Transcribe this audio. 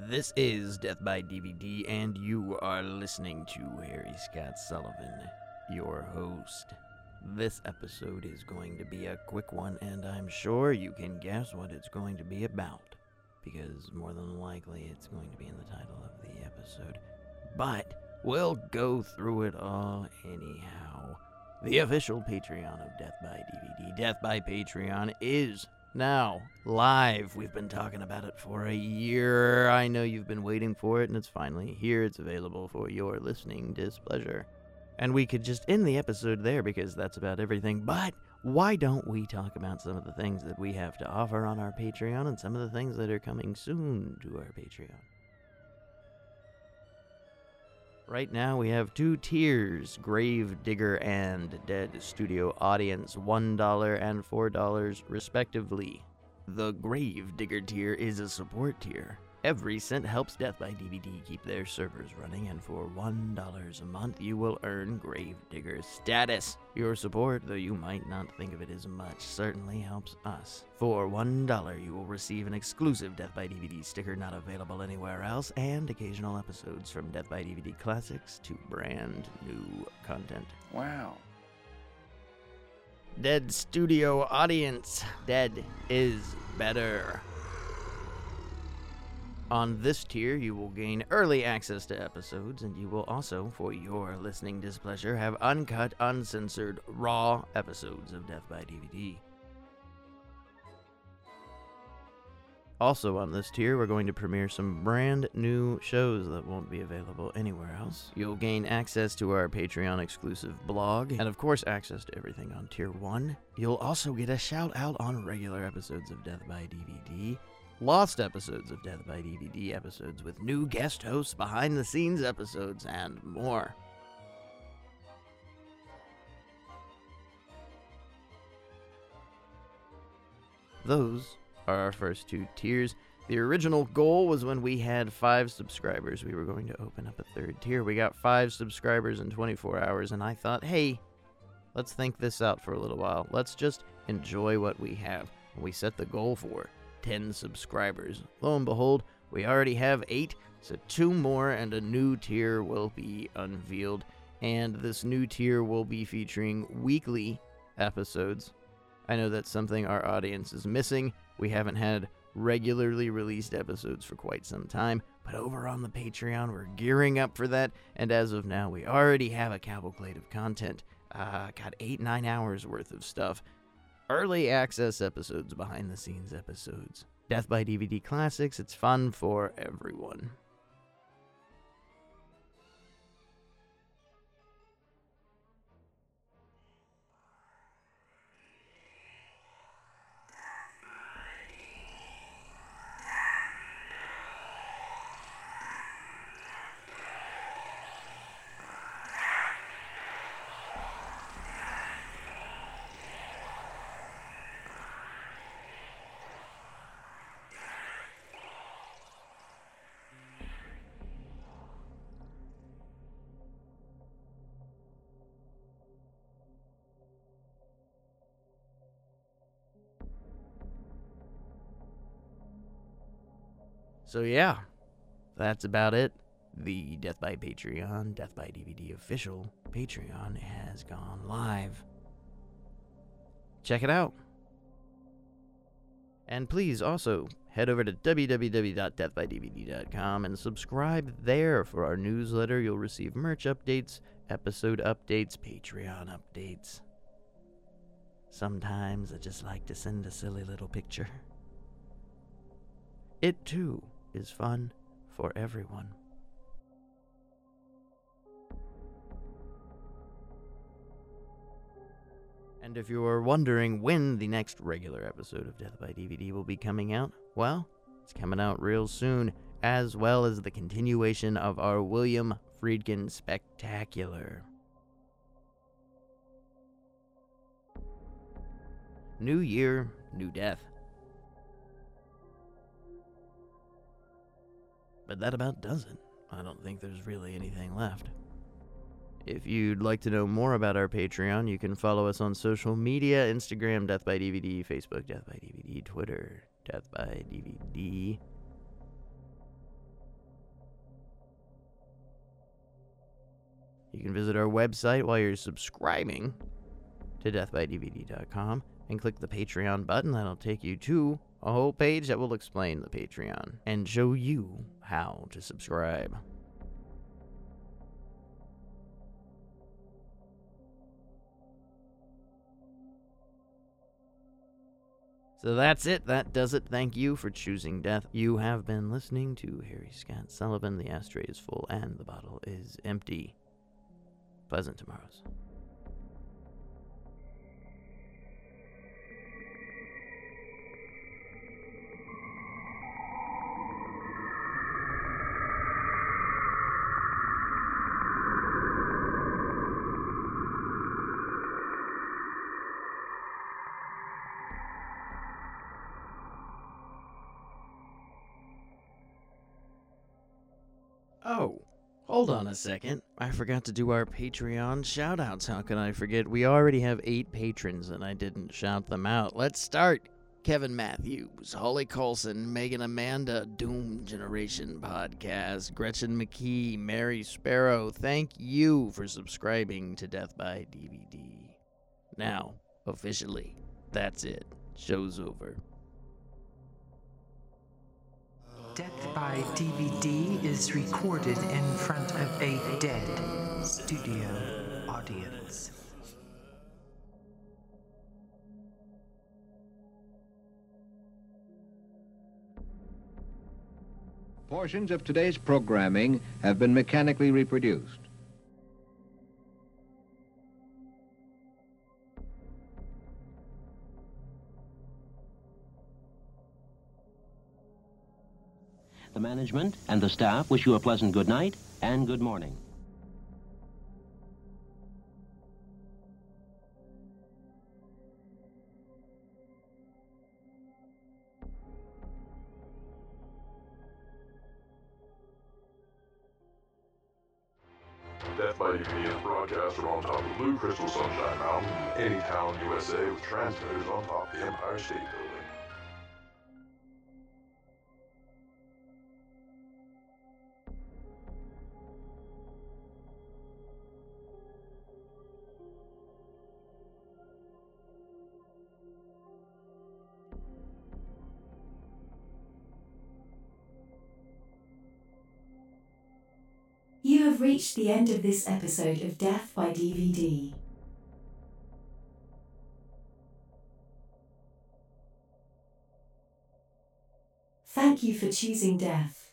This is Death by DVD, and you are listening to Harry Scott Sullivan, your host. This episode is going to be a quick one, and I'm sure you can guess what it's going to be about, because more than likely it's going to be in the title of the episode. But we'll go through it all anyhow. The official Patreon of Death by DVD, Death by Patreon, is now live. We've been talking about it for a year. I know you've been waiting for it, and it's finally here. It's available for your listening displeasure. And we could just end the episode there because that's about everything. But why don't we talk about some of the things that we have to offer on our Patreon and some of the things that are coming soon to our Patreon? Right now, we have two tiers Grave Digger and Dead Studio Audience, $1 and $4 respectively. The Grave Digger tier is a support tier. Every cent helps Death by DVD keep their servers running, and for $1 a month, you will earn Grave Digger status. Your support, though you might not think of it as much, certainly helps us. For $1, you will receive an exclusive Death by DVD sticker not available anywhere else, and occasional episodes from Death by DVD classics to brand new content. Wow. Dead Studio Audience. Dead is better. On this tier, you will gain early access to episodes, and you will also, for your listening displeasure, have uncut, uncensored, raw episodes of Death by DVD. Also, on this tier, we're going to premiere some brand new shows that won't be available anywhere else. You'll gain access to our Patreon exclusive blog, and of course, access to everything on Tier 1. You'll also get a shout out on regular episodes of Death by DVD, lost episodes of Death by DVD episodes with new guest hosts, behind the scenes episodes, and more. Those are our first two tiers. The original goal was when we had five subscribers, we were going to open up a third tier. We got five subscribers in 24 hours, and I thought, hey, let's think this out for a little while. Let's just enjoy what we have. And we set the goal for 10 subscribers. Lo and behold, we already have 8, so two more and a new tier will be unveiled. And this new tier will be featuring weekly episodes. I know that's something our audience is missing. We haven't had regularly released episodes for quite some time, but over on the Patreon, we're gearing up for that. And as of now, we already have a cavalcade of content. Uh, got eight, nine hours worth of stuff early access episodes, behind the scenes episodes. Death by DVD Classics, it's fun for everyone. So yeah, that's about it. The Death by Patreon, Death by DVD official Patreon has gone live. Check it out. And please also head over to www.deathbydvd.com and subscribe there for our newsletter. You'll receive merch updates, episode updates, Patreon updates. Sometimes I just like to send a silly little picture. It too is fun for everyone. And if you are wondering when the next regular episode of Death by DVD will be coming out, well, it's coming out real soon, as well as the continuation of our William Friedkin Spectacular. New year, new death. But that about does it. I don't think there's really anything left. If you'd like to know more about our Patreon, you can follow us on social media Instagram, Death by DVD, Facebook, Death by DVD, Twitter, Death by DVD. You can visit our website while you're subscribing to deathbydvd.com and click the Patreon button. That'll take you to a whole page that will explain the Patreon and show you how to subscribe. So that's it. That does it. Thank you for choosing death. You have been listening to Harry Scott Sullivan. The ashtray is full and the bottle is empty. Pleasant tomorrows. Oh, hold on a second. I forgot to do our Patreon shoutouts. How can I forget? We already have eight patrons and I didn't shout them out. Let's start. Kevin Matthews, Holly Colson, Megan Amanda, Doom Generation Podcast, Gretchen McKee, Mary Sparrow, thank you for subscribing to Death by DVD. Now, officially, that's it. Show's over. By DVD is recorded in front of a dead studio audience. Portions of today's programming have been mechanically reproduced. The management and the staff wish you a pleasant good night and good morning. Death by DVD is broadcasted on top of Blue Crystal Sunshine Mountain in Anytown, USA, with transmitters on top of the Empire State Building. You have reached the end of this episode of Death by DVD. Thank you for choosing death.